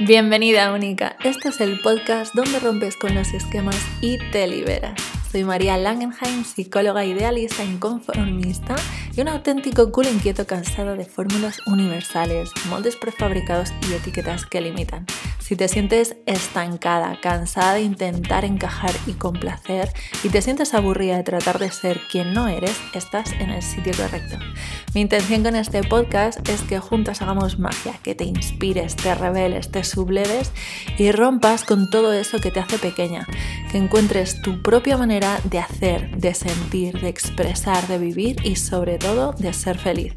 Bienvenida única, este es el podcast donde rompes con los esquemas y te liberas. Soy María Langenheim, psicóloga idealista inconformista y un auténtico cool inquieto cansado de fórmulas universales, moldes prefabricados y etiquetas que limitan. Si te sientes estancada, cansada de intentar encajar y complacer y te sientes aburrida de tratar de ser quien no eres, estás en el sitio correcto. Mi intención con este podcast es que juntas hagamos magia, que te inspires, te reveles, te subleves y rompas con todo eso que te hace pequeña, que encuentres tu propia manera de hacer, de sentir, de expresar, de vivir y sobre todo de ser feliz.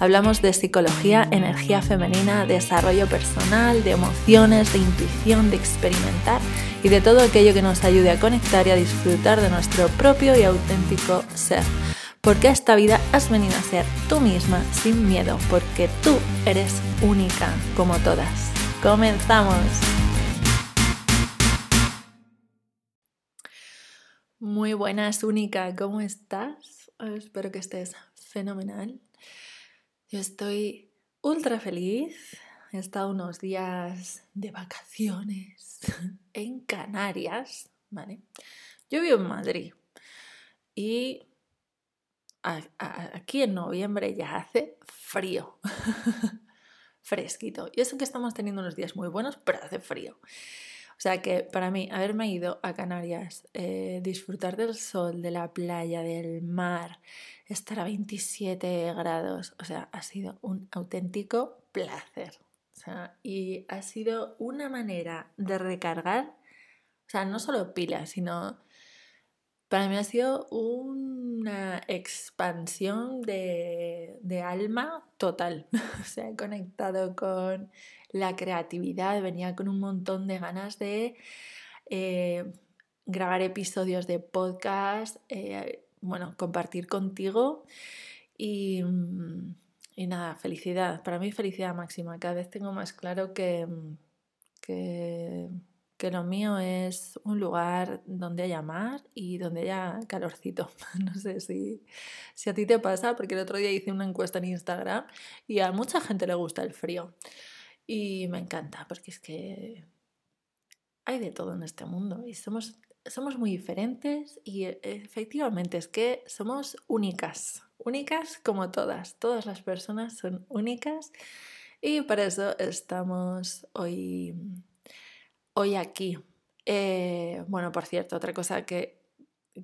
Hablamos de psicología, energía femenina, desarrollo personal, de emociones, de intuición, de experimentar y de todo aquello que nos ayude a conectar y a disfrutar de nuestro propio y auténtico ser. Porque esta vida has venido a ser tú misma sin miedo, porque tú eres única como todas. ¡Comenzamos! Muy buenas, única, ¿cómo estás? Espero que estés fenomenal. Yo estoy ultra feliz. He estado unos días de vacaciones en Canarias, ¿vale? Yo vivo en Madrid y aquí en noviembre ya hace frío, fresquito. Y eso que estamos teniendo unos días muy buenos, pero hace frío. O sea que para mí haberme ido a Canarias, eh, disfrutar del sol, de la playa, del mar, estar a 27 grados, o sea, ha sido un auténtico placer. O sea, y ha sido una manera de recargar, o sea, no solo pilas, sino para mí ha sido una expansión de, de alma total. o sea, he conectado con la creatividad, venía con un montón de ganas de eh, grabar episodios de podcast, eh, bueno, compartir contigo y, y, nada, felicidad. Para mí felicidad máxima. Cada vez tengo más claro que, que, que lo mío es un lugar donde haya mar y donde haya calorcito. No sé si, si a ti te pasa, porque el otro día hice una encuesta en Instagram y a mucha gente le gusta el frío. Y me encanta, porque es que hay de todo en este mundo y somos somos muy diferentes y e, efectivamente es que somos únicas, únicas como todas, todas las personas son únicas y para eso estamos hoy, hoy aquí. Eh, bueno, por cierto, otra cosa que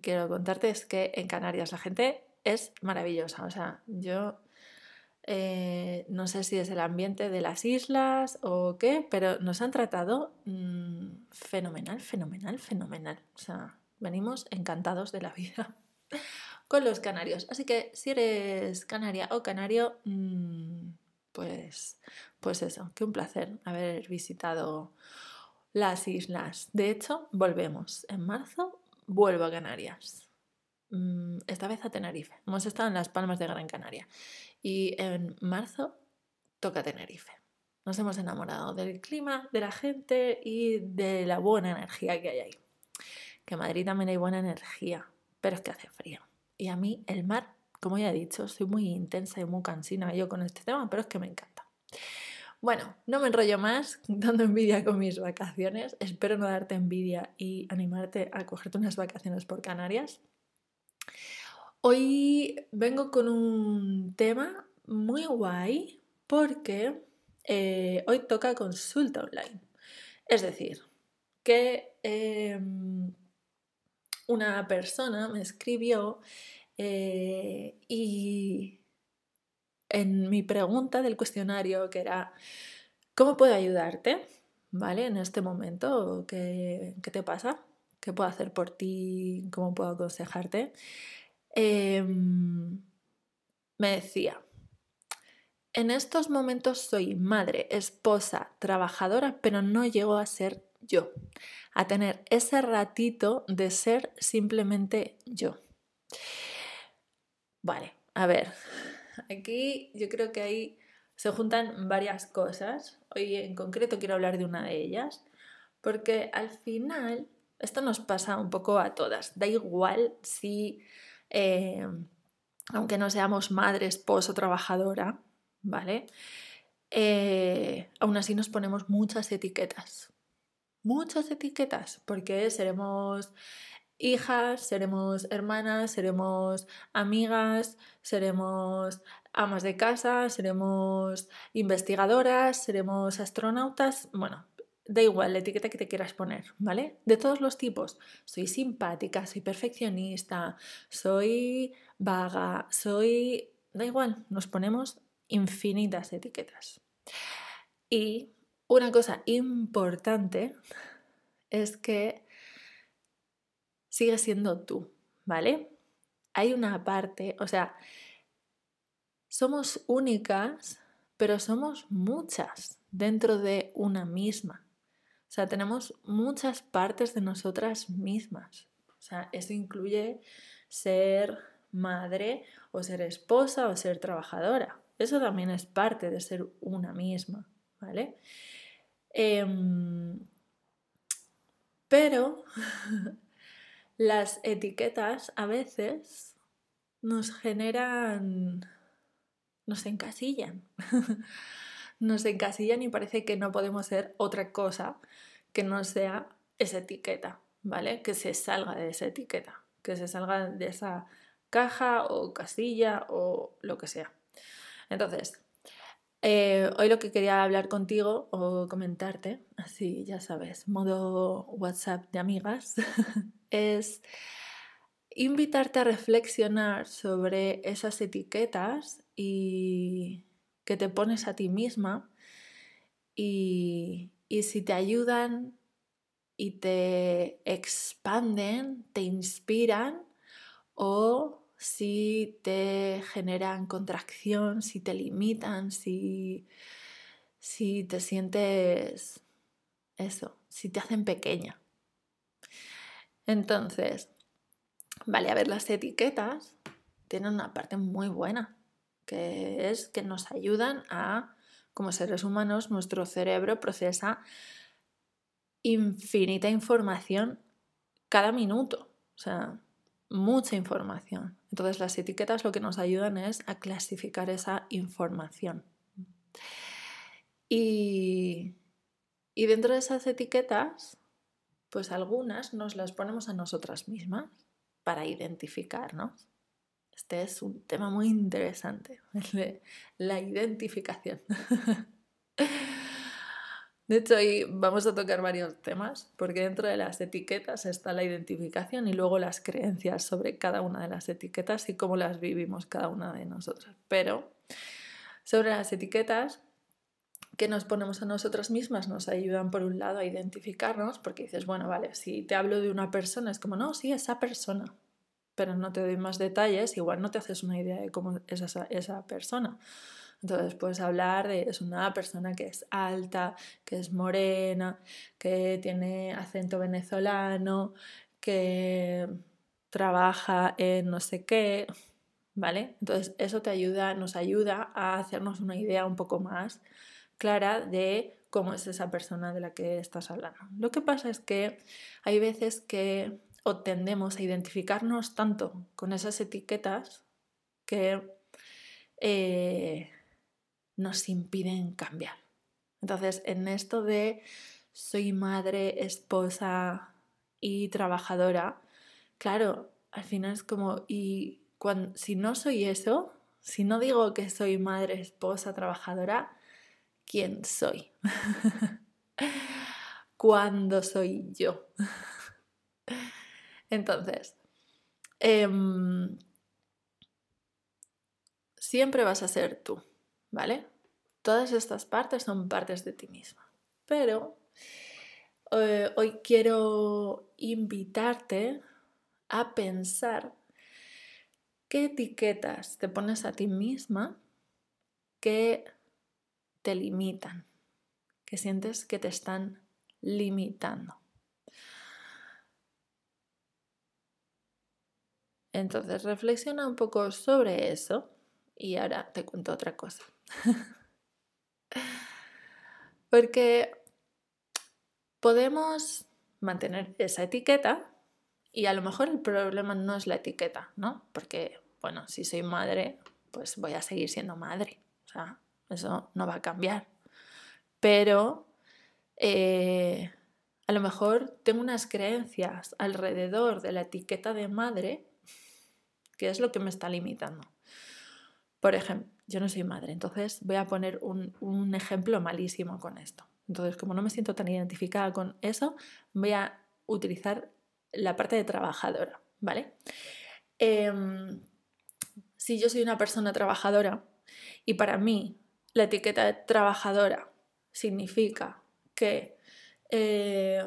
quiero contarte es que en Canarias la gente es maravillosa, o sea, yo eh, no sé si es el ambiente de las islas o qué, pero nos han tratado mm, fenomenal, fenomenal, fenomenal. O sea, venimos encantados de la vida con los canarios. Así que si eres canaria o canario, mm, pues, pues eso, qué un placer haber visitado las islas. De hecho, volvemos. En marzo vuelvo a Canarias. Mm, esta vez a Tenerife. Hemos estado en las Palmas de Gran Canaria y en marzo toca Tenerife. Nos hemos enamorado del clima, de la gente y de la buena energía que hay ahí. Que en Madrid también hay buena energía, pero es que hace frío. Y a mí el mar, como ya he dicho, soy muy intensa y muy cansina yo con este tema, pero es que me encanta. Bueno, no me enrollo más dando envidia con mis vacaciones. Espero no darte envidia y animarte a cogerte unas vacaciones por Canarias. Hoy vengo con un tema muy guay porque eh, hoy toca consulta online. Es decir, que em, una persona me escribió eh, y en mi pregunta del cuestionario que era ¿cómo puedo ayudarte? ¿Vale? En este momento, ¿qué, qué te pasa? ¿Qué puedo hacer por ti? ¿Cómo puedo aconsejarte? Em, me decía, en estos momentos soy madre, esposa, trabajadora, pero no llego a ser yo, a tener ese ratito de ser simplemente yo. Vale, a ver, aquí yo creo que ahí se juntan varias cosas. Hoy en concreto quiero hablar de una de ellas, porque al final esto nos pasa un poco a todas. Da igual si eh, aunque no seamos madre, esposo, trabajadora, ¿vale? eh, aún así nos ponemos muchas etiquetas. Muchas etiquetas, porque seremos hijas, seremos hermanas, seremos amigas, seremos amas de casa, seremos investigadoras, seremos astronautas, bueno, da igual la etiqueta que te quieras poner, ¿vale? De todos los tipos. Soy simpática, soy perfeccionista, soy vaga, soy... Da igual, nos ponemos infinitas etiquetas. Y una cosa importante es que sigues siendo tú, ¿vale? Hay una parte, o sea, somos únicas, pero somos muchas dentro de una misma. O sea, tenemos muchas partes de nosotras mismas. O sea, eso incluye ser madre o ser esposa o ser trabajadora. Eso también es parte de ser una misma, ¿vale? Em, pero las etiquetas a veces nos generan, nos encasillan. nos encasillan y parece que no podemos ser otra cosa que no sea esa etiqueta, ¿vale? Que se salga de esa etiqueta, que se salga de esa caja o casilla o lo que sea. Entonces, eh, hoy lo que quería hablar contigo o comentarte, así ya sabes, modo WhatsApp de amigas, es invitarte a reflexionar sobre esas etiquetas y que te pones a ti misma y, y si te ayudan y te expanden, te inspiran o si te generan contracción, si te limitan, si, si te sientes eso, si te hacen pequeña. Entonces, vale, a ver, las etiquetas tienen una parte muy buena, que es que nos ayudan a, como seres humanos, nuestro cerebro procesa infinita información cada minuto. O sea, mucha información. Entonces las etiquetas lo que nos ayudan es a clasificar esa información. Y, y dentro de esas etiquetas, pues algunas nos las ponemos a nosotras mismas para identificarnos. Este es un tema muy interesante, la identificación. De hecho, hoy vamos a tocar varios temas, porque dentro de las etiquetas está la identificación y luego las creencias sobre cada una de las etiquetas y cómo las vivimos cada una de nosotras. Pero sobre las etiquetas que nos ponemos a nosotras mismas nos ayudan por un lado a identificarnos, porque dices, bueno, vale, si te hablo de una persona es como, no, sí, esa persona, pero no te doy más detalles, igual no te haces una idea de cómo es esa, esa persona. Entonces puedes hablar de es una persona que es alta, que es morena, que tiene acento venezolano, que trabaja en no sé qué, ¿vale? Entonces eso te ayuda, nos ayuda a hacernos una idea un poco más clara de cómo es esa persona de la que estás hablando. Lo que pasa es que hay veces que tendemos a identificarnos tanto con esas etiquetas que eh, nos impiden cambiar. Entonces, en esto de soy madre, esposa y trabajadora, claro, al final es como, y si no soy eso, si no digo que soy madre, esposa, trabajadora, ¿quién soy? ¿Cuándo soy yo? Entonces, em, siempre vas a ser tú. ¿vale? Todas estas partes son partes de ti misma. Pero eh, hoy quiero invitarte a pensar qué etiquetas te pones a ti misma que te limitan, que sientes que te están limitando. Entonces reflexiona un poco sobre eso y ahora te cuento otra cosa. Porque podemos mantener esa etiqueta y a lo mejor el problema no es la etiqueta, ¿no? Porque, bueno, si soy madre, pues voy a seguir siendo madre. O sea, eso no va a cambiar. Pero eh, a lo mejor tengo unas creencias alrededor de la etiqueta de madre que es lo que me está limitando. Por ejemplo, yo no soy madre, entonces voy a poner un, ejemplo malísimo con esto. Entonces, como no me siento tan identificada con eso, voy a utilizar la parte de trabajadora, ¿vale? Em, si yo soy una persona trabajadora y para mí la etiqueta de trabajadora significa que eh,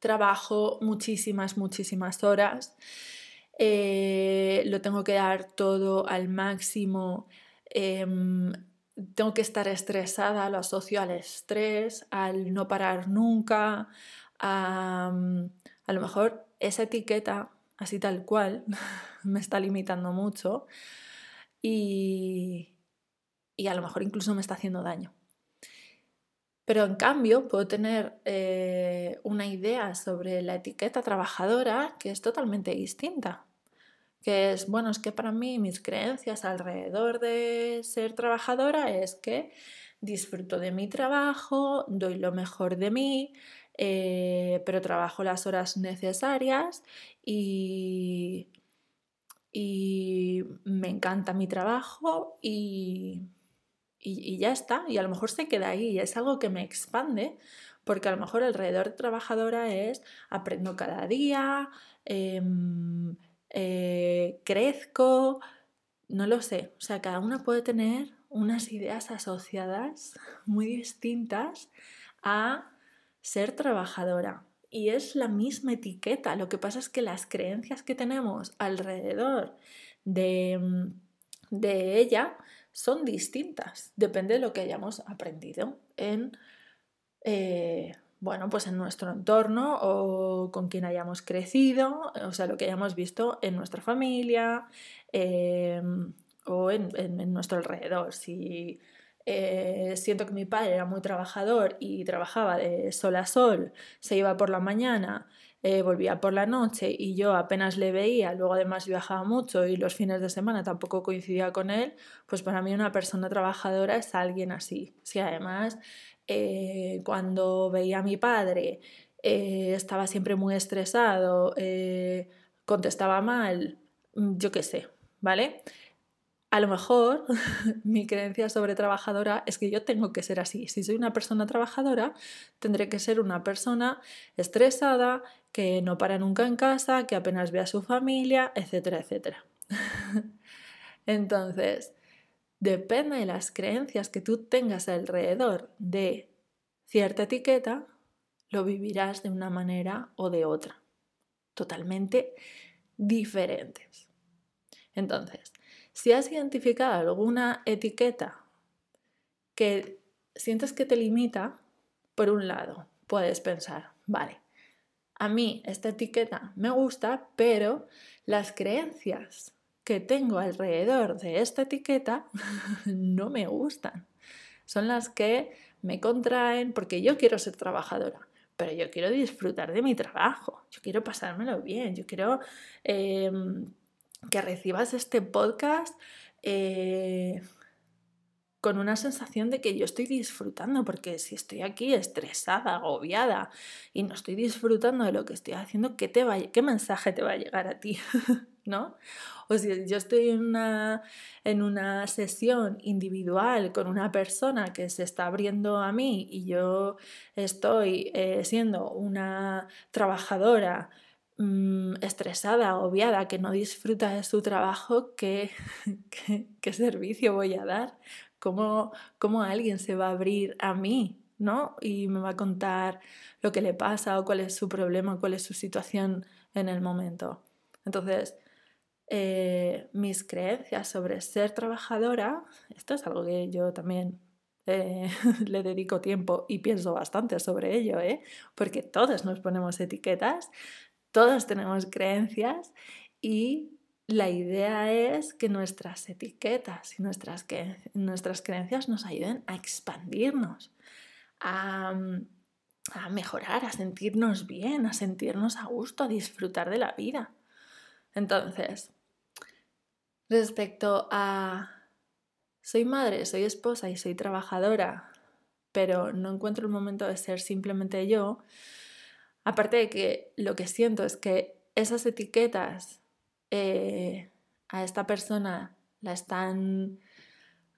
trabajo muchísimas, muchísimas horas, eh, lo tengo que dar todo al máximo, em, tengo que estar estresada, lo asocio al estrés, al no parar nunca, a, a lo mejor esa etiqueta, así tal cual, me está limitando mucho y, y a lo mejor incluso me está haciendo daño. Pero en cambio puedo tener eh, una idea sobre la etiqueta trabajadora que es totalmente distinta. Que es, bueno, es que para mí mis creencias alrededor de ser trabajadora es que disfruto de mi trabajo, doy lo mejor de mí, eh, pero trabajo las horas necesarias y, y me encanta mi trabajo y y, ya está. Y a lo mejor se queda ahí. Es algo que me expande porque a lo mejor alrededor de trabajadora es aprendo cada día, em, eh, crezco, no lo sé. O sea, cada una puede tener unas ideas asociadas muy distintas a ser trabajadora. Y es la misma etiqueta. Lo que pasa es que las creencias que tenemos alrededor de, de ella son distintas, depende de lo que hayamos aprendido en, eh, bueno, pues en nuestro entorno o con quien hayamos crecido, o sea, lo que hayamos visto en nuestra familia em, o en, nuestro alrededor. Si eh, siento que mi padre era muy trabajador y trabajaba de sol a sol, se iba por la mañana eh, volvía por la noche y yo apenas le veía, luego además viajaba mucho y los fines de semana tampoco coincidía con él, pues para mí una persona trabajadora es alguien así. Si además eh, cuando veía a mi padre eh, estaba siempre muy estresado, contestaba mal, mm, yo qué sé, ¿vale? a lo mejor mi creencia sobre trabajadora es que yo tengo que ser así. Si soy una persona trabajadora, tendré que ser una persona estresada, que no para nunca en casa, que apenas ve a su familia, etcétera, etcétera. Entonces, depende de las creencias que tú tengas alrededor de cierta etiqueta, lo vivirás de una manera o de otra, totalmente diferentes. Entonces, si has identificado alguna etiqueta que sientes que te limita, por un lado, puedes pensar, vale, a mí esta etiqueta me gusta, pero las creencias que tengo alrededor de esta etiqueta no me gustan. Son las que me contraen porque yo quiero ser trabajadora, pero yo quiero disfrutar de mi trabajo, yo quiero pasármelo bien, yo quiero em, que recibas este podcast eh, con una sensación de que yo estoy disfrutando, porque si estoy aquí estresada, agobiada y no estoy disfrutando de lo que estoy haciendo, ¿qué, mensaje te va a llegar a ti? ¿No? O si yo estoy en una, en una sesión individual con una persona que se está abriendo a mí y yo estoy eh, siendo una trabajadora Mm, estresada, agobiada, que no disfruta de su trabajo, ¿qué, qué, servicio voy a dar? ¿Cómo, ¿Cómo, alguien se va a abrir a mí? ¿no? Y me va a contar lo que le pasa o cuál es su problema, cuál es su situación en el momento. Entonces, eh, mis creencias sobre ser trabajadora, esto es algo que yo también eh, le dedico tiempo y pienso bastante sobre ello, ¿eh? porque todos nos ponemos etiquetas, todos tenemos creencias y la idea es que nuestras etiquetas y nuestras, nuestras creencias nos ayuden a expandirnos, a, a mejorar, a sentirnos bien, a sentirnos a gusto, a disfrutar de la vida. Entonces, respecto a soy madre, soy esposa y soy trabajadora, pero no encuentro el momento de ser simplemente yo, aparte de que lo que siento es que esas etiquetas eh, a esta persona la están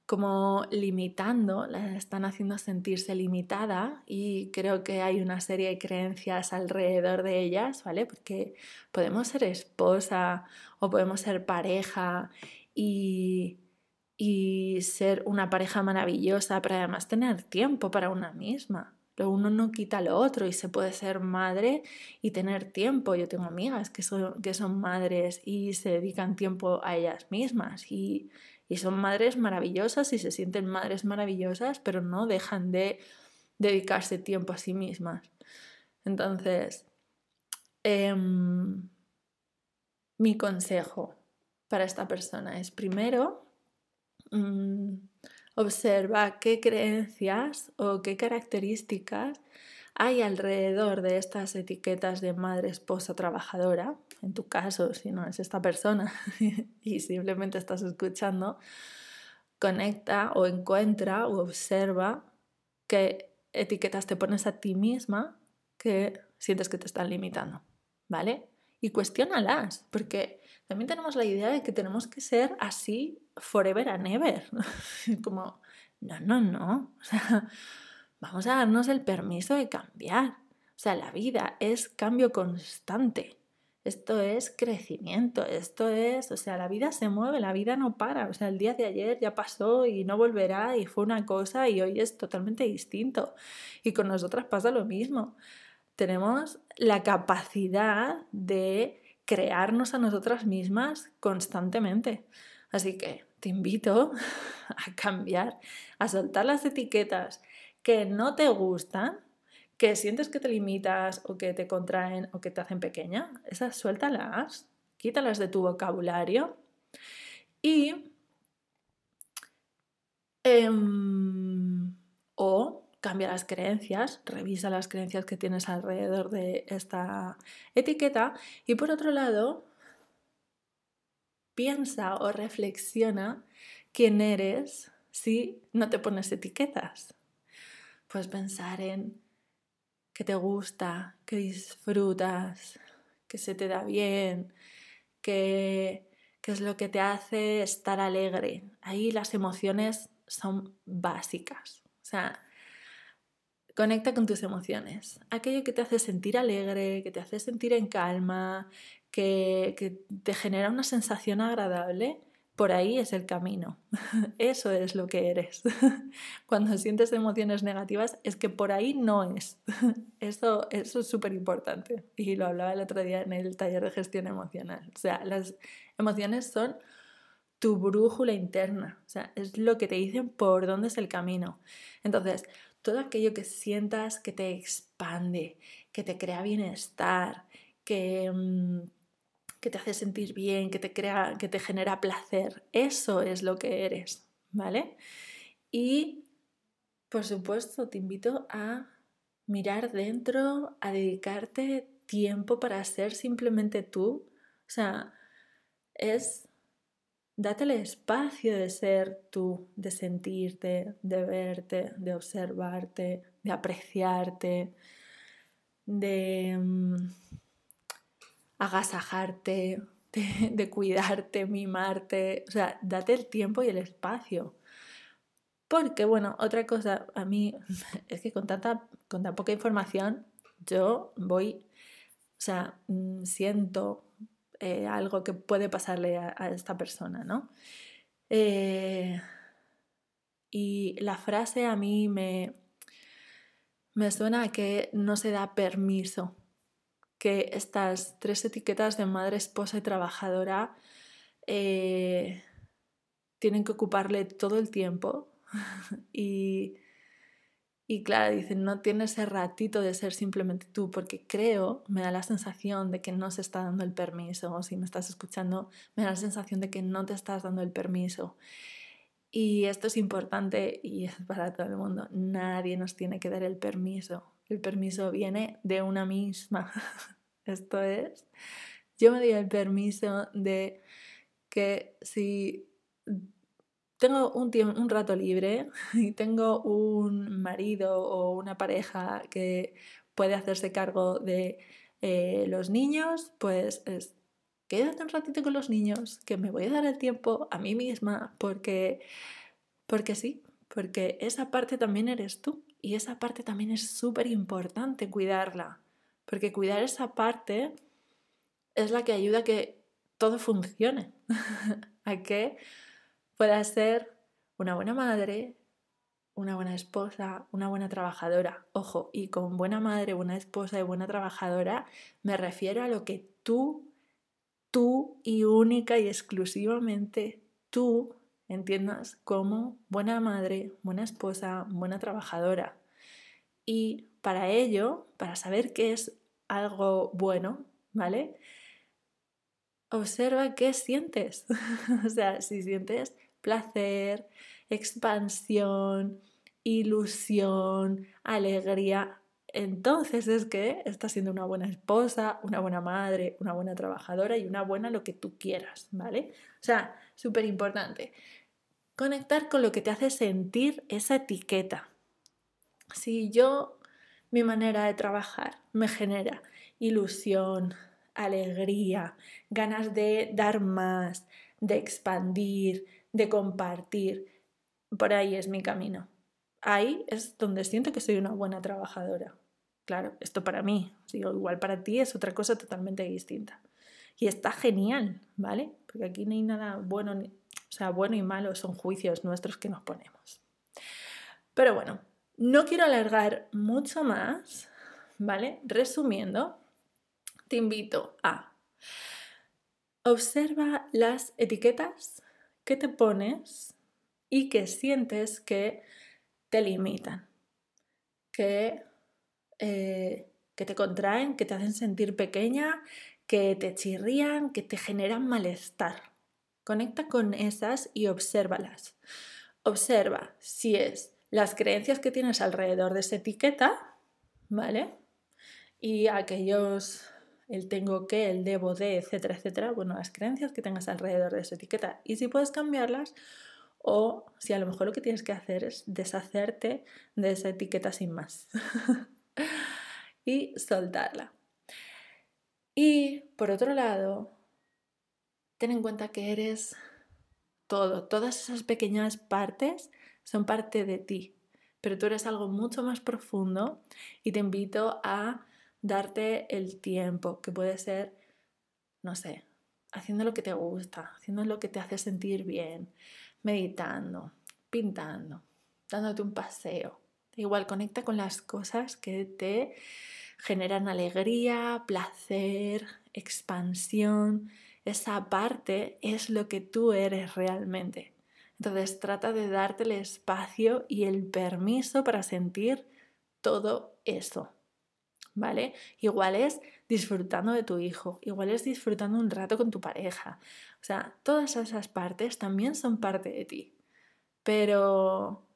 como limitando, la están haciendo sentirse limitada y creo que hay una serie de creencias alrededor de ellas, ¿vale? Porque podemos ser esposa o podemos ser pareja y, y ser una pareja maravillosa, pero además tener tiempo para una misma. Lo uno no quita lo otro y se puede ser madre y tener tiempo. Yo tengo amigas que son, que son madres y se dedican tiempo a ellas mismas y y son madres maravillosas y se sienten madres maravillosas, pero no dejan de dedicarse tiempo a sí mismas. Entonces, em, mi consejo para esta persona es primero, mm, observa qué creencias o qué características hay alrededor de estas etiquetas de madre, esposa, trabajadora en tu caso, si no es esta persona y simplemente estás escuchando, conecta o encuentra o observa qué etiquetas te pones a ti misma que sientes que te están limitando, ¿vale? Y cuestiónalas, porque también tenemos la idea de que tenemos que ser así forever and ever. Como, no, no, no. O sea, vamos a darnos el permiso de cambiar. O sea, la vida es cambio constante. Esto es crecimiento, esto es, o sea, la vida se mueve, la vida no para, o sea, el día de ayer ya pasó y no volverá y fue una cosa y hoy es totalmente distinto. Y con nosotras pasa lo mismo. Tenemos la capacidad de crearnos a nosotras mismas constantemente. Así que te invito a cambiar, a soltar las etiquetas que no te gustan que sientes que te limitas o que te contraen o que te hacen pequeña, esas suéltalas, quítalas de tu vocabulario y em, o cambia las creencias, revisa las creencias que tienes alrededor de esta etiqueta y por otro lado piensa o reflexiona quién eres si no te pones etiquetas. Puedes pensar en que te gusta, que disfrutas, que se te da bien, que, es lo que te hace estar alegre. Ahí las emociones son básicas. O sea, conecta con tus emociones. Aquello que te hace sentir alegre, que te hace sentir en calma, que, que te genera una sensación agradable, por ahí es el camino. Eso es lo que eres. Cuando sientes emociones negativas es que por ahí no es. Eso, eso es súper importante. Y lo hablaba el otro día en el taller de gestión emocional. O sea, las emociones son tu brújula interna. O sea, es lo que te dicen por dónde es el camino. Entonces, todo aquello que sientas que te expande, que te crea bienestar, que... Mm, que te hace sentir bien, que te crea, que te genera placer. Eso es lo que eres, ¿vale? Y por supuesto, te invito a mirar dentro, a dedicarte tiempo para ser simplemente tú. O sea, es date el espacio de ser tú, de sentirte, de verte, de observarte, de apreciarte, de mm, agasajarte, de, cuidarte, mimarte, o sea, date el tiempo y el espacio. Porque, bueno, otra cosa, a mí es que con tanta, con tan poca información, yo voy, o sea, mm, siento eh, algo que puede pasarle a, esta persona, ¿no? Eh, y la frase a mí me, me suena a que no se da permiso que estas tres etiquetas de madre, esposa y trabajadora eh, tienen que ocuparle todo el tiempo y, y claro, dicen, no tienes ese ratito de ser simplemente tú, porque creo, me da la sensación de que no se está dando el permiso, o si me estás escuchando, me da la sensación de que no te estás dando el permiso. Y esto es importante y es para todo el mundo. Nadie nos tiene que dar el permiso. El permiso viene de una misma. Esto es, yo me doy el permiso de que si tengo un, un rato libre y tengo un marido o una pareja que puede hacerse cargo de eh, los niños, pues es, quédate un ratito con los niños, que me voy a dar el tiempo a mí misma, porque, porque sí, porque esa parte también eres tú y esa parte también es súper importante cuidarla, porque cuidar esa parte es la que ayuda a que todo funcione, a que pueda ser una buena madre, una buena esposa, una buena trabajadora. Ojo, y con buena madre, buena esposa y buena trabajadora me refiero a lo que tú, tú y única y exclusivamente tú entiendas como buena madre, buena esposa, buena trabajadora. Y para ello, para saber qué es algo bueno, ¿vale? Observa qué sientes. o sea, si sientes placer, expansión, ilusión, alegría, entonces es que estás siendo una buena esposa, una buena madre, una buena trabajadora y una buena lo que tú quieras, ¿vale? O sea, súper importante. Conectar con lo que te hace sentir esa etiqueta. Si yo, mi manera de trabajar me genera ilusión, alegría, ganas de dar más, de expandir, de compartir. Por ahí es mi camino. Ahí es donde siento que soy una buena trabajadora. Claro, esto para mí, digo, igual para ti es otra cosa totalmente distinta. Y está genial, ¿vale? Porque aquí no hay nada bueno, sea, bueno y malo son juicios nuestros que nos ponemos. Pero bueno, no quiero alargar mucho más, ¿vale? Resumiendo, te invito a observa las etiquetas que te pones y que sientes que te limitan, que, eh, que te contraen, que te hacen sentir pequeña, que te chirrían, que te generan malestar. Conecta con esas y obsérvalas. Observa si es las creencias que tienes alrededor de esa etiqueta, ¿vale? Y aquellos el tengo que, el debo de, etcétera, etcétera, bueno, las creencias que tengas alrededor de esa etiqueta y si puedes cambiarlas o si a lo mejor lo que tienes que hacer es deshacerte de esa etiqueta sin más y soltarla. Y por otro lado, ten en cuenta que eres todo, todas esas pequeñas partes son parte de ti, pero tú eres algo mucho más profundo y te invito a darte el tiempo, que puede ser, no sé, haciendo lo que te gusta, haciendo lo que te hace sentir bien, meditando, pintando, dándote un paseo. Igual conecta con las cosas que te generan alegría, placer, expansión. Esa parte es lo que tú eres realmente. Entonces trata de darte el espacio y el permiso para sentir todo eso. ¿vale? Igual es disfrutando de tu hijo, igual es disfrutando un rato con tu pareja. O sea, todas esas partes también son parte de ti. Pero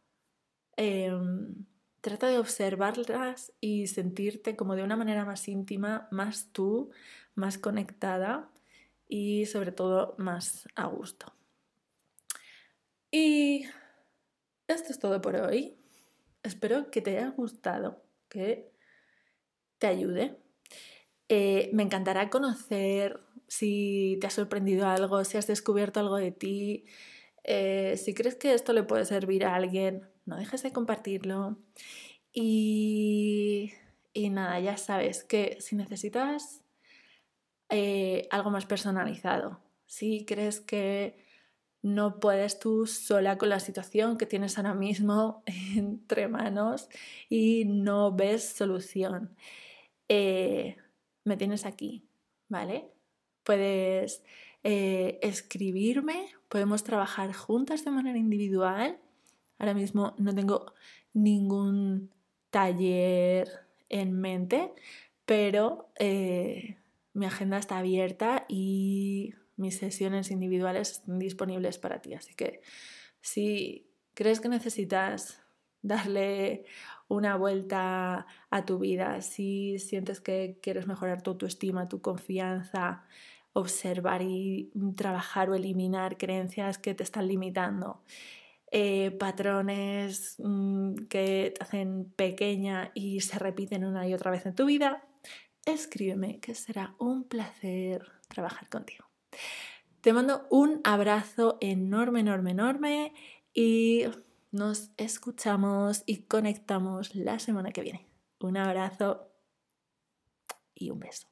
em, trata de observarlas y sentirte como de una manera más íntima, más tú, más conectada y sobre todo más a gusto. Y esto es todo por hoy. Espero que te haya gustado, que te ayude. Eh, me encantará conocer si te ha sorprendido algo, si has descubierto algo de ti. Eh, si crees que esto le puede servir a alguien, no dejes de compartirlo. Y, y nada, ya sabes que si necesitas eh, algo más personalizado, si crees que no puedes tú sola con la situación que tienes ahora mismo entre manos y no ves solución. Eh, me tienes aquí, ¿vale? Puedes eh, escribirme, podemos trabajar juntas de manera individual. Ahora mismo no tengo ningún taller en mente, pero mi agenda está abierta y mis sesiones individuales están disponibles para ti. Así que si crees que necesitas darle una vuelta a tu vida, si sientes que quieres mejorar tu autoestima, tu confianza observar y trabajar o eliminar creencias que te están limitando, eh, patrones mm, que te hacen pequeña y se repiten una y otra vez en tu vida, escríbeme que será un placer trabajar contigo. Te mando un abrazo enorme, enorme, enorme y nos escuchamos y conectamos la semana que viene. Un abrazo y un beso.